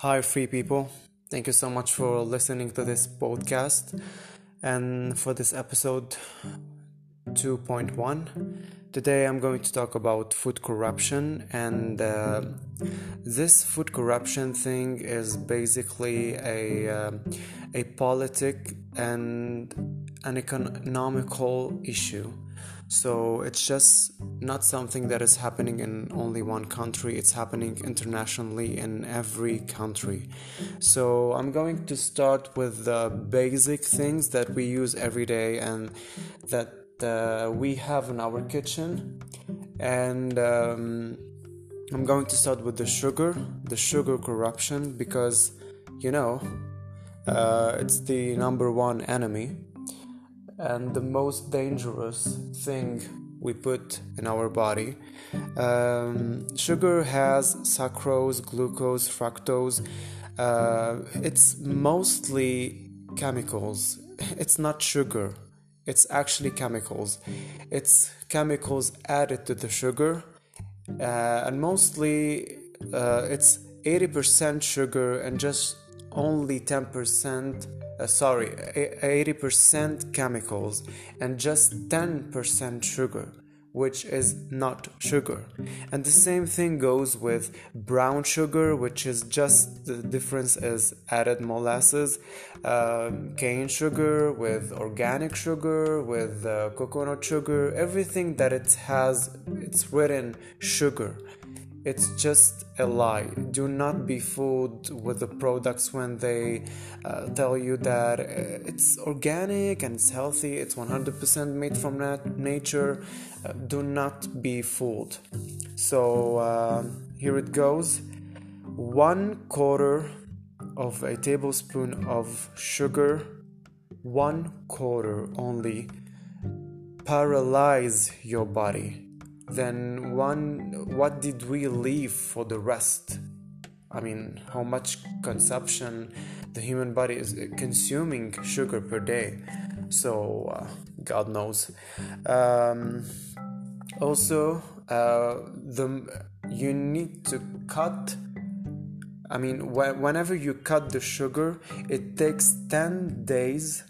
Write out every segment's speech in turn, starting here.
Hi, free people. Thank you so much for listening to this podcast. And for this episode 2.1, today I'm going to talk about food corruption. And uh, this food corruption thing is basically a, uh, a politic and an economical issue so it's just not something that is happening in only one country, it's happening internationally in every country. So I'm going to start with the basic things that we use every day and that uh, we have in our kitchen. And um, I'm going to start with the sugar, the sugar corruption, because you know, uh, it's the number one enemy and the most dangerous thing we put in our body. Um, sugar has sucrose, glucose, fructose. Uh, it's mostly chemicals. It's not sugar. It's actually chemicals. It's chemicals added to the sugar, uh, and mostly uh, it's 80% sugar and just only 10% uh, sorry 80% chemicals and just 10% sugar which is not sugar. And the same thing goes with brown sugar which is just the difference is added molasses um, cane sugar with organic sugar with uh, coconut sugar everything that it has it's written sugar it's just a lie. Do not be fooled with the products when they uh, tell you that uh, it's organic and it's healthy, it's 100% made from nat- nature. Uh, do not be fooled. So uh, here it goes one quarter of a tablespoon of sugar, one quarter only, paralyze your body then one what did we leave for the rest? I mean how much consumption the human body is consuming sugar per day. So uh, god knows. Um, also uh, the you need to cut i mean wh- whenever you cut the sugar it takes 10 days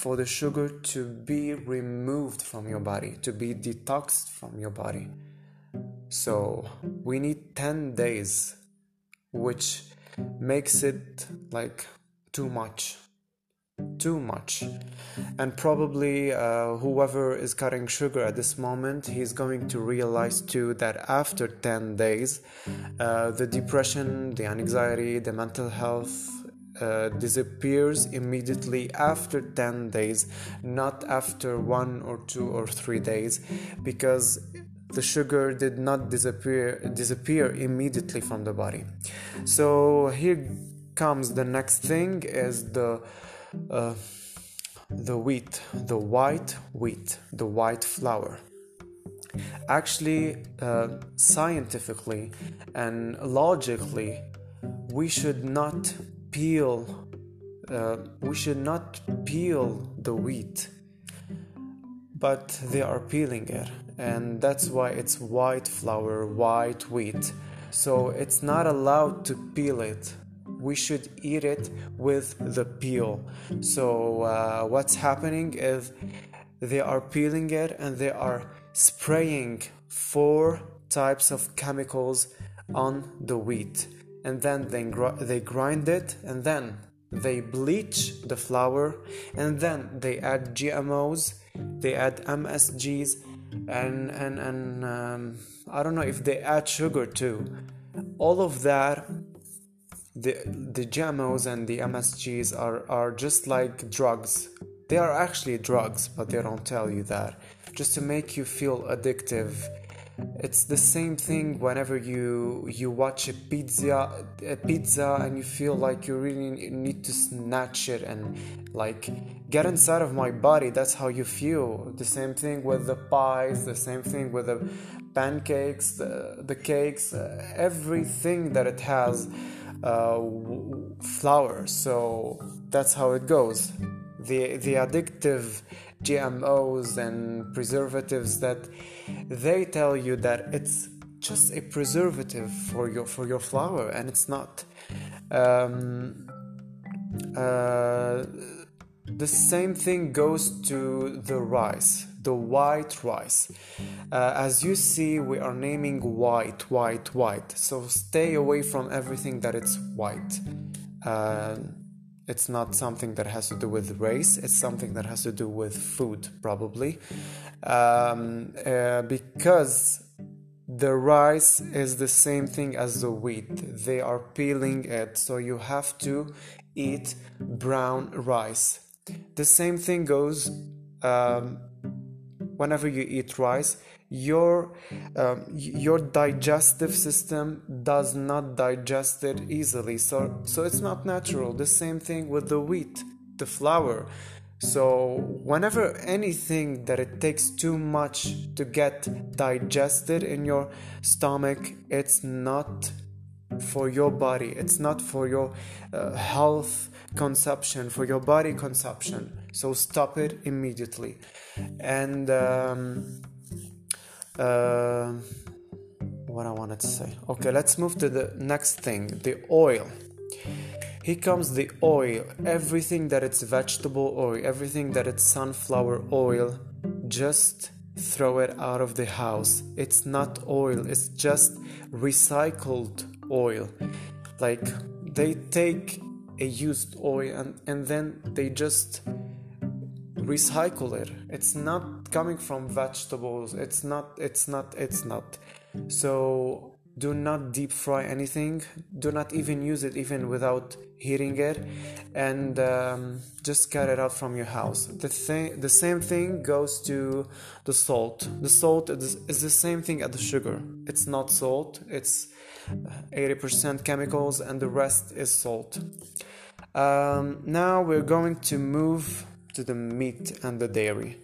for the sugar to be removed from your body, to be detoxed from your body. So we need 10 days, which makes it like too much. Too much. And probably uh, whoever is cutting sugar at this moment, he's going to realize too that after 10 days, uh, the depression, the anxiety, the mental health, uh, disappears immediately after 10 days, not after one or two or three days, because the sugar did not disappear disappear immediately from the body. So here comes the next thing is the uh, the wheat, the white wheat, the white flour. Actually, uh, scientifically and logically, we should not peel uh, we should not peel the wheat but they are peeling it and that's why it's white flour white wheat. So it's not allowed to peel it. We should eat it with the peel. So uh, what's happening is they are peeling it and they are spraying four types of chemicals on the wheat and then they, gr- they grind it and then they bleach the flour and then they add GMOs, they add MSGs, and and and um, I don't know if they add sugar too. All of that, the the GMOs and the MSGs are are just like drugs. They are actually drugs, but they don't tell you that, just to make you feel addictive it's the same thing whenever you you watch a pizza a pizza and you feel like you really need to snatch it and like get inside of my body. That's how you feel. The same thing with the pies the same thing with the pancakes the, the cakes uh, everything that it has uh, flour. So that's how it goes. The the addictive GMOs and preservatives that they tell you that it's just a preservative for your for your flour, and it's not. Um, uh, the same thing goes to the rice, the white rice. Uh, as you see, we are naming white, white, white. So stay away from everything that it's white. Uh, it's not something that has to do with race, it's something that has to do with food, probably. Um, uh, because the rice is the same thing as the wheat, they are peeling it, so you have to eat brown rice. The same thing goes um, whenever you eat rice your um, your digestive system does not digest it easily. So so it's not natural. The same thing with the wheat the flour. So whenever anything that it takes too much to get digested in your stomach it's not for your body. It's not for your uh, health consumption for your body consumption so stop it immediately. And um, uh, what I wanted to say. Okay, let's move to the next thing the oil. Here comes the oil. Everything that it's vegetable oil, everything that it's sunflower oil, just throw it out of the house. It's not oil, it's just recycled oil. Like they take a used oil and, and then they just recycle it it's not coming from vegetables it's not it's not it's not. So do not deep fry anything. Do not even use it even without heating it. And um, just cut it out from your house. The thing the same thing goes to the salt. The salt is, is the same thing as the sugar. It's not salt. It's 80% chemicals and the rest is salt. Um, now we're going to move to the meat and the dairy.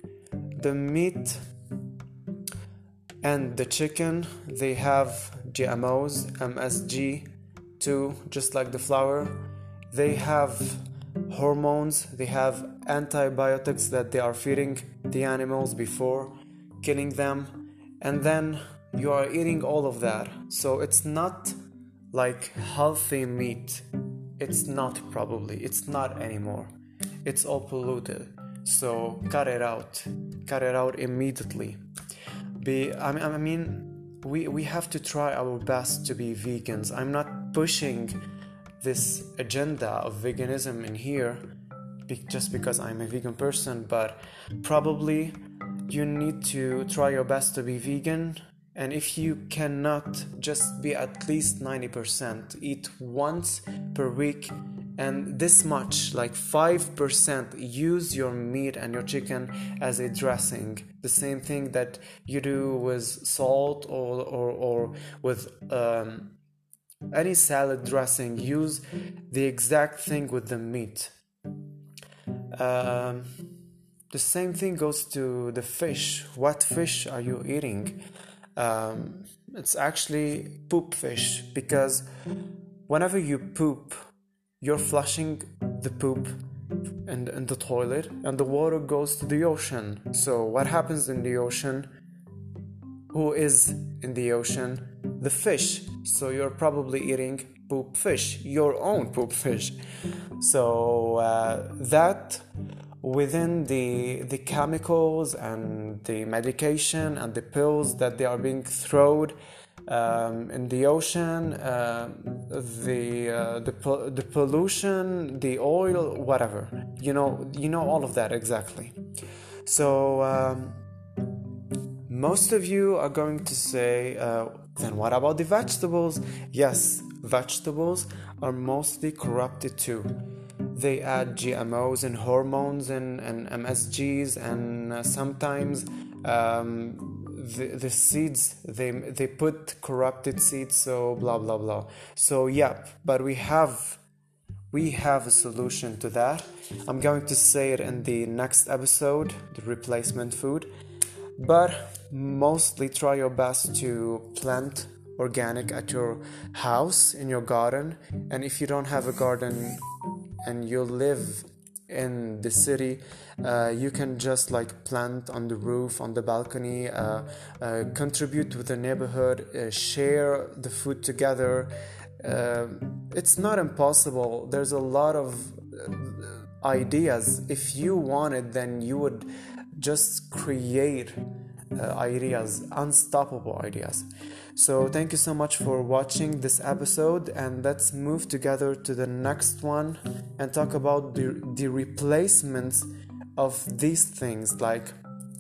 The meat and the chicken they have GMOs, MSG too, just like the flour. They have hormones, they have antibiotics that they are feeding the animals before killing them, and then you are eating all of that. So it's not like healthy meat. It's not probably, it's not anymore it's all polluted. So cut it out. Cut it out immediately. Be I mean, we we have to try our best to be vegans. I'm not pushing this agenda of veganism in here just because I'm a vegan person, but probably you need to try your best to be vegan. And if you cannot, just be at least 90%. Eat once per week and this much like 5% use your meat and your chicken as a dressing. The same thing that you do with salt or, or, or with um, any salad dressing use the exact thing with the meat. Um, the same thing goes to the fish. What fish are you eating? Um, it's actually poop fish because whenever you poop you're flushing the poop in, in the toilet and the water goes to the ocean. So, what happens in the ocean? Who is in the ocean? The fish. So, you're probably eating poop fish, your own poop fish. So, uh, that within the the chemicals and the medication and the pills that they are being thrown um, in the ocean, uh, the uh, the the pollution, the oil, whatever. You know, you know all of that exactly. So um, most of you are going to say, uh, then what about the vegetables? Yes, vegetables are mostly corrupted too. They add GMOs and hormones and, and MSGs and uh, sometimes um, the, the seeds they they put corrupted seeds so blah blah blah. So yeah but we have we have a solution to that. I'm going to say it in the next episode the replacement food. But mostly try your best to plant organic at your house in your garden. And if you don't have a garden and you live in the city uh, you can just like plant on the roof on the balcony uh, uh, contribute with the neighborhood uh, share the food together. Uh, it's not impossible. There's a lot of uh, ideas. If you wanted then you would just create Uh, ideas unstoppable ideas so, thank you so much for watching this episode, and let's move together to the next one and talk about the, the replacements of these things. Like,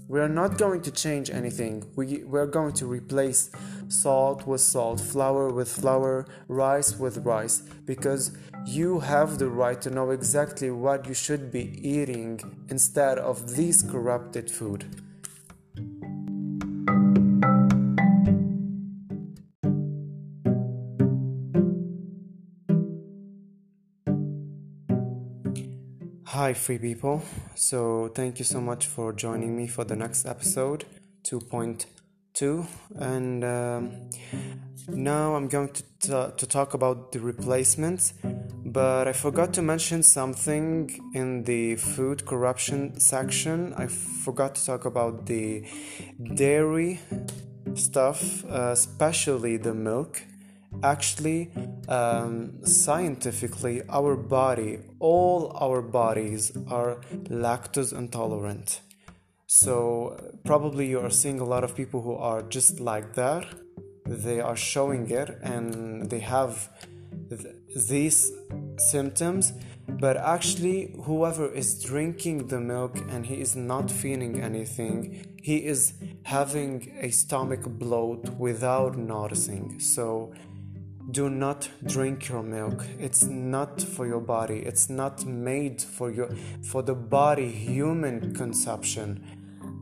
we're not going to change anything, we, we're going to replace salt with salt, flour with flour, rice with rice, because you have the right to know exactly what you should be eating instead of this corrupted food. Hi, free people. So, thank you so much for joining me for the next episode 2.2. And um, now I'm going to, t- to talk about the replacements, but I forgot to mention something in the food corruption section. I forgot to talk about the dairy stuff, uh, especially the milk actually um, scientifically our body all our bodies are lactose intolerant. So probably you are seeing a lot of people who are just like that. They are showing it and they have th- these symptoms but actually whoever is drinking the milk and he is not feeling anything he is having a stomach bloat without noticing. So do not drink your milk. It's not for your body. It's not made for your for the body human consumption.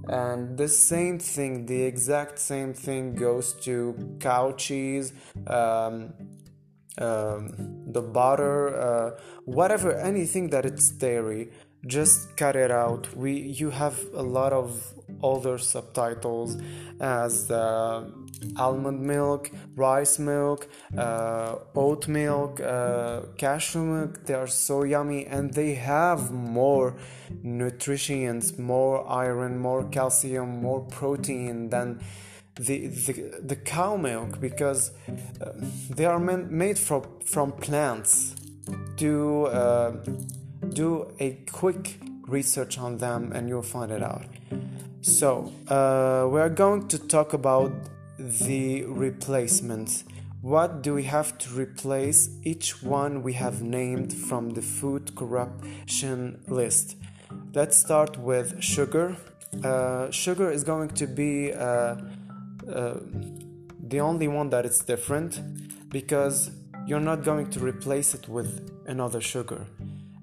And the same thing the exact same thing goes to cow cheese um, um, the butter uh, whatever anything that it's dairy just cut it out. We you have a lot of other subtitles as uh, almond milk, rice milk, uh, oat milk, uh, cashew milk. They are so yummy and they have more nutrients, more iron, more calcium, more protein than the, the, the cow milk because uh, they are made from, from plants. Do, uh, do a quick research on them and you'll find it out. So, uh, we are going to talk about the replacements. What do we have to replace each one we have named from the food corruption list? Let's start with sugar. Uh, sugar is going to be uh, uh, the only one that is different because you're not going to replace it with another sugar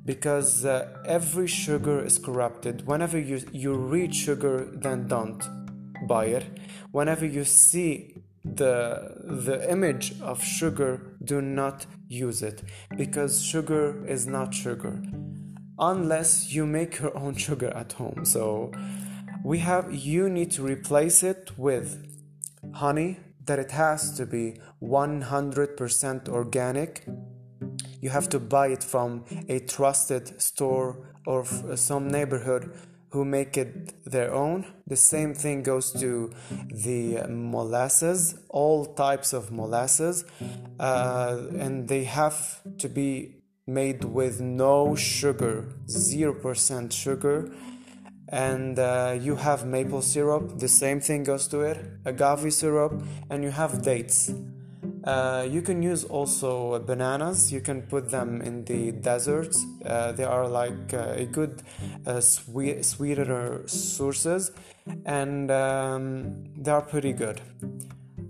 because uh, every sugar is corrupted. Whenever you, you read sugar, then don't buy it. Whenever you see the the image of sugar, do not use it because sugar is not sugar unless you make your own sugar at home. So we have you need to replace it with honey that it has to be 100% organic you have to buy it from a trusted store or some neighborhood who make it their own. The same thing goes to the molasses, all types of molasses, uh, and they have to be made with no sugar, 0% sugar. And uh, you have maple syrup, the same thing goes to it, agave syrup, and you have dates. Uh, you can use also bananas. You can put them in the deserts. Uh, they are like uh, a good uh, sweet, sweeter sources, and um, they are pretty good.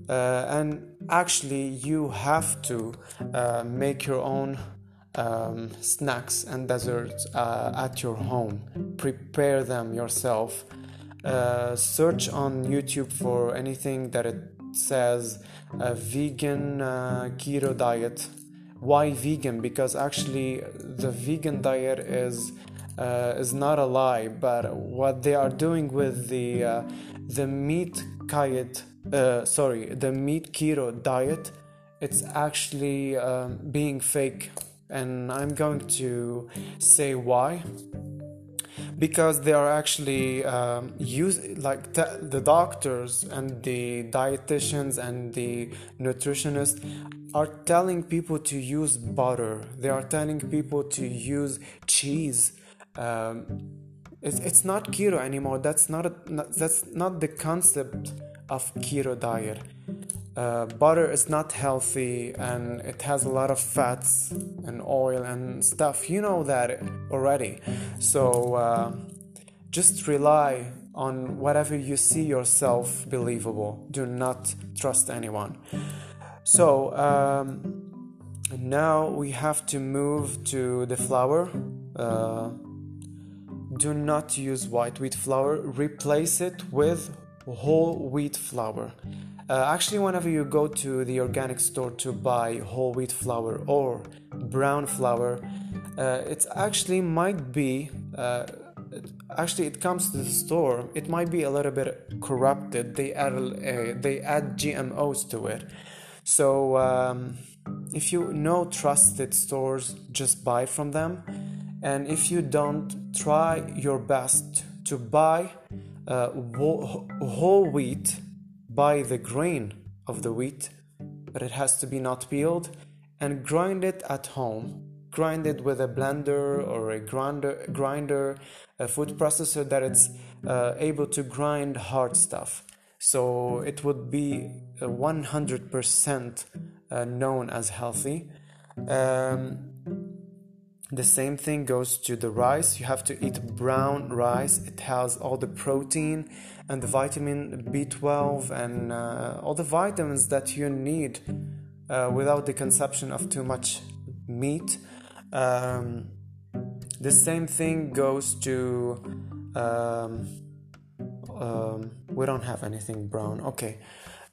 Uh, and actually, you have to uh, make your own um, snacks and desserts at your home. Prepare them yourself. search on YouTube for anything that it says a vegan uh, keto diet. Why vegan? Because actually, the vegan diet is uh, is not a lie, but what they are doing with the uh, the meat diet, uh, sorry, the meat keto diet, it's actually um, being fake, and I'm going to say why. Because they are actually um, use like t- the doctors and the dietitians and the nutritionists are telling people to use butter. They are telling people to use cheese. Um, it's, it's not keto anymore. That's not, a, not that's not the concept of keto diet uh, butter is not healthy and it has a lot of fats and oil and stuff. You know that already. So uh, just rely on whatever you see yourself believable. Do not trust anyone. So um, now we have to move to the flour. Uh, do not use white wheat flour, replace it with whole wheat flour. Uh, actually, whenever you go to the organic store to buy whole wheat flour or brown flour, uh, it actually might be. Uh, actually, it comes to the store. It might be a little bit corrupted. They add uh, they add GMOs to it. So um, if you know trusted stores, just buy from them. And if you don't, try your best to buy uh, whole wheat buy the grain of the wheat, but it has to be not peeled, and grind it at home. Grind it with a blender or a grinder, grinder a food processor that it's uh, able to grind hard stuff. So it would be 100% uh, known as healthy. Um, the same thing goes to the rice. You have to eat brown rice. It has all the protein and the vitamin B12 and uh, all the vitamins that you need uh, without the consumption of too much meat. Um, the same thing goes to. Um, um, we don't have anything brown. Okay.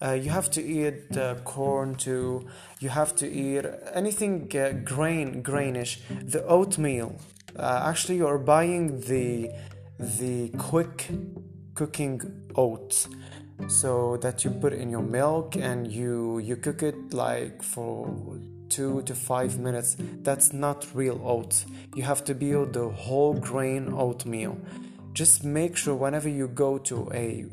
Uh, you have to eat uh, corn too. You have to eat anything uh, grain, grainish. The oatmeal. Uh, actually, you're buying the the quick cooking oats, so that you put in your milk and you you cook it like for two to five minutes. That's not real oats. You have to build the whole grain oatmeal. Just make sure whenever you go to a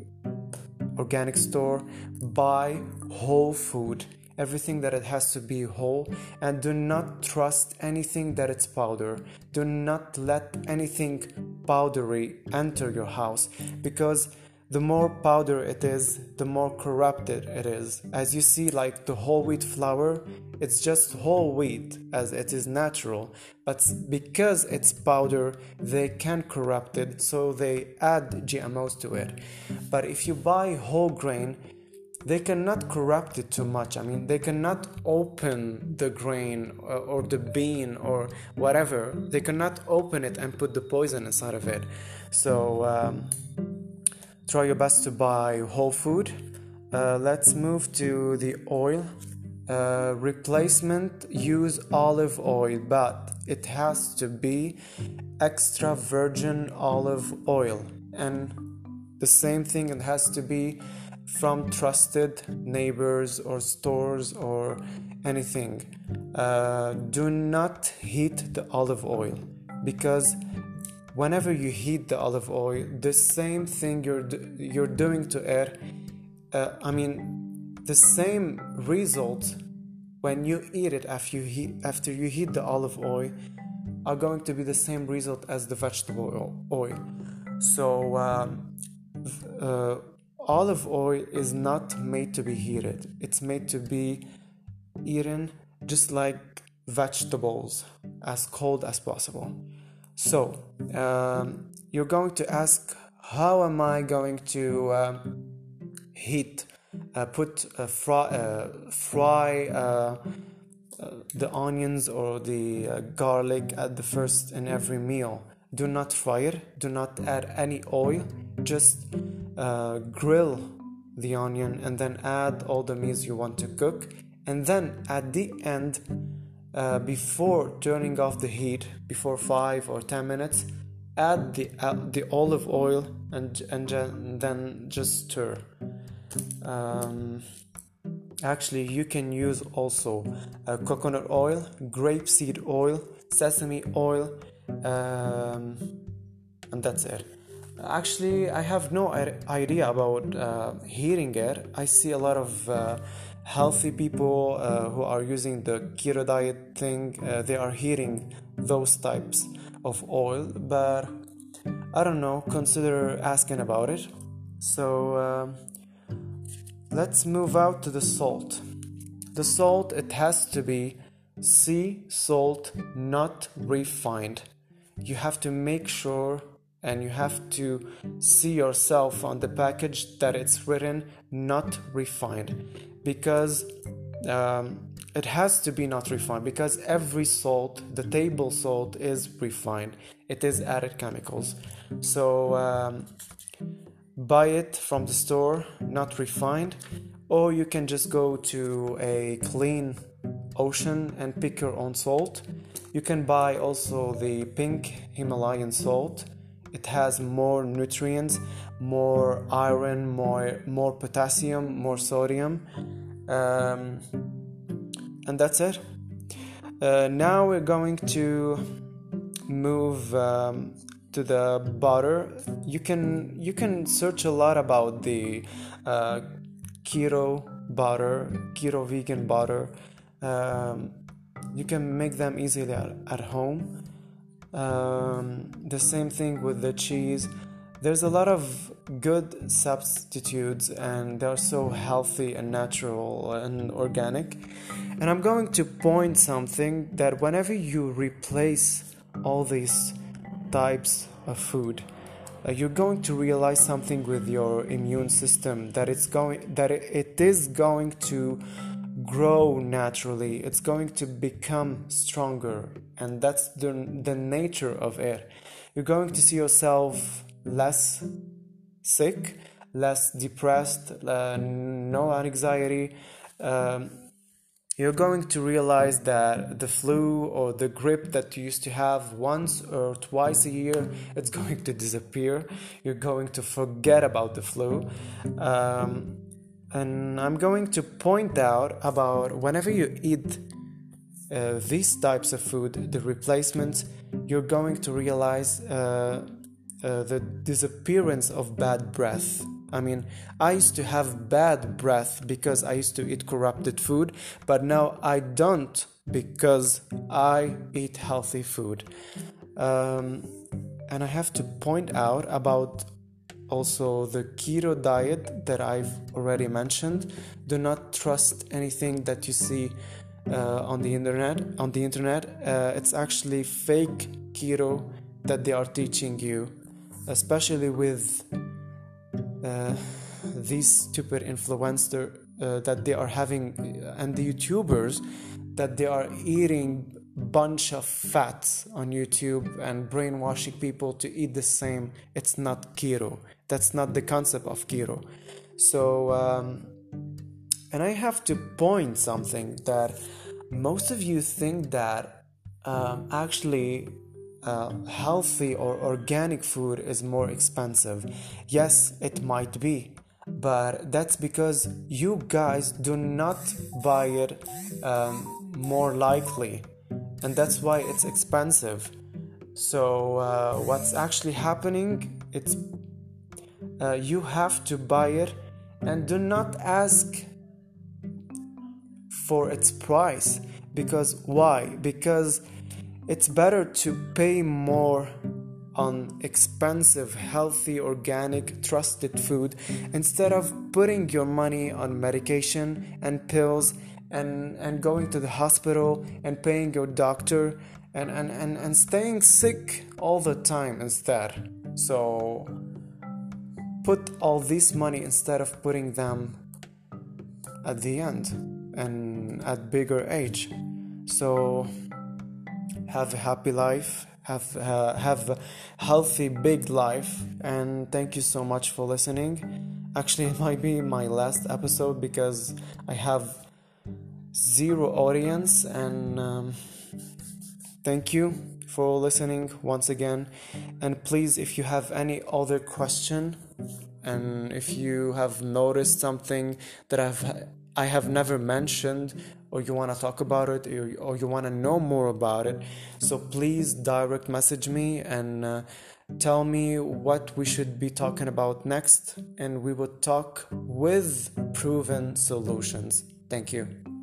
organic store, buy whole food, everything that it has to be whole, and do not trust anything that it's powder. Do not let anything powdery enter your house because the more powder it is, the more corrupted it is. As you see, like the whole wheat flour, it's just whole wheat as it is natural, but because it's powder, they can corrupt it, so they add GMOs to it. But if you buy whole grain, they cannot corrupt it too much. I mean, they cannot open the grain or, uh, the bean or whatever. They cannot open it and put the poison inside of it. So, um, try your best to buy whole food. Uh, let's move to the oil. Uh, replacement use olive oil, but it has to be extra virgin olive oil. And the same thing, it has to be from trusted neighbors or stores or anything. Uh, do not heat the olive oil because whenever you heat the olive oil, the same thing you're you're doing to air. Uh, I mean, the same result when you eat it after you heat after you heat the olive oil are going to be the same result as the vegetable oil. So. Um, uh, olive oil is not made to be heated it's made to be eaten just like vegetables as cold as possible so, um, you're going to ask, how am I going to um, heat, uh, put, uh, fry, uh, fry uh, uh, the onions or the uh, garlic at the first in every meal? Do not fry it, do not add any oil, just grill the onion and then add all the meats you want to cook. And then at the end, uh, before turning off the heat before 5 or 10 minutes add the uh, the olive oil and and then just stir um, actually you can use also uh, coconut oil grapeseed oil sesame oil um, and that's it. Actually, I have no idea about uh, heating it. I see a lot of uh, healthy people uh, who are using the keto diet thing. Uh, they are hearing those types of oil, but I don't know. Consider asking about it. So uh, let's move out to the salt. The salt it has to be sea salt, not refined. You have to make sure and you have to see yourself on the package that it's written not refined because um, it has to be not refined because every salt the table salt is refined. It is added chemicals. So um, buy it from the store not refined or you can just go to a clean ocean and pick your own salt. You can buy also the pink himalayan salt it has more nutrients, more iron, more more potassium, more sodium, um, and that's it. Uh, now we're going to move um, to the butter. You can you can search a lot about the uh, keto butter, keto vegan butter. Um, you can make them easily at, at home. Um, the same thing with the cheese. There's a lot of good substitutes, and they're so healthy and natural and organic. And I'm going to point something that whenever you replace all these types of food, uh, you're going to realize something with your immune system that it's going that it is going to grow naturally it's going to become stronger and that's the, the nature of it you're going to see yourself less sick less depressed uh, no anxiety. Um, you're going to realize that the flu or the grippe that you used to have once or twice a year it's going to disappear. You're going to forget about the flu. Um, and I'm going to point out about whenever you eat uh, these types of food, the replacements, you're going to realize uh, uh, the disappearance of bad breath. I mean, I used to have bad breath because I used to eat corrupted food, but now I don't because I eat healthy food. Um, and I have to point out about also the keto diet that I've already mentioned. Do not trust anything that you see uh, on the internet. On the internet, uh, it's actually fake keto that they are teaching you, especially with uh, these stupid influencers uh, that they are having and the YouTubers that they are eating bunch of fats on YouTube and brainwashing people to eat the same. It's not keto. That's not the concept of keto. So, um, and I have to point something that most of you think that um, actually uh, healthy or organic food is more expensive. Yes, it might be, but that's because you guys do not buy it um, more likely, and that's why it's expensive. So, uh, what's actually happening? It's uh, you have to buy it and do not ask for its price. Because why? Because it's better to pay more on expensive healthy organic trusted food instead of putting your money on medication and pills and and going to the hospital and paying your doctor and and and, and staying sick all the time instead. So put all this money instead of putting them at the end and at bigger age. So have a happy life have uh, have a healthy big life and thank you so much for listening. Actually it might be my last episode because i have zero audience and um, thank you for listening once again. And please if you have any other question and if you have noticed something that I've I have never mentioned or you want to talk about it or, you want to know more about it so please direct message me and uh, tell me what we should be talking about next, and we will talk with proven solutions. Thank you.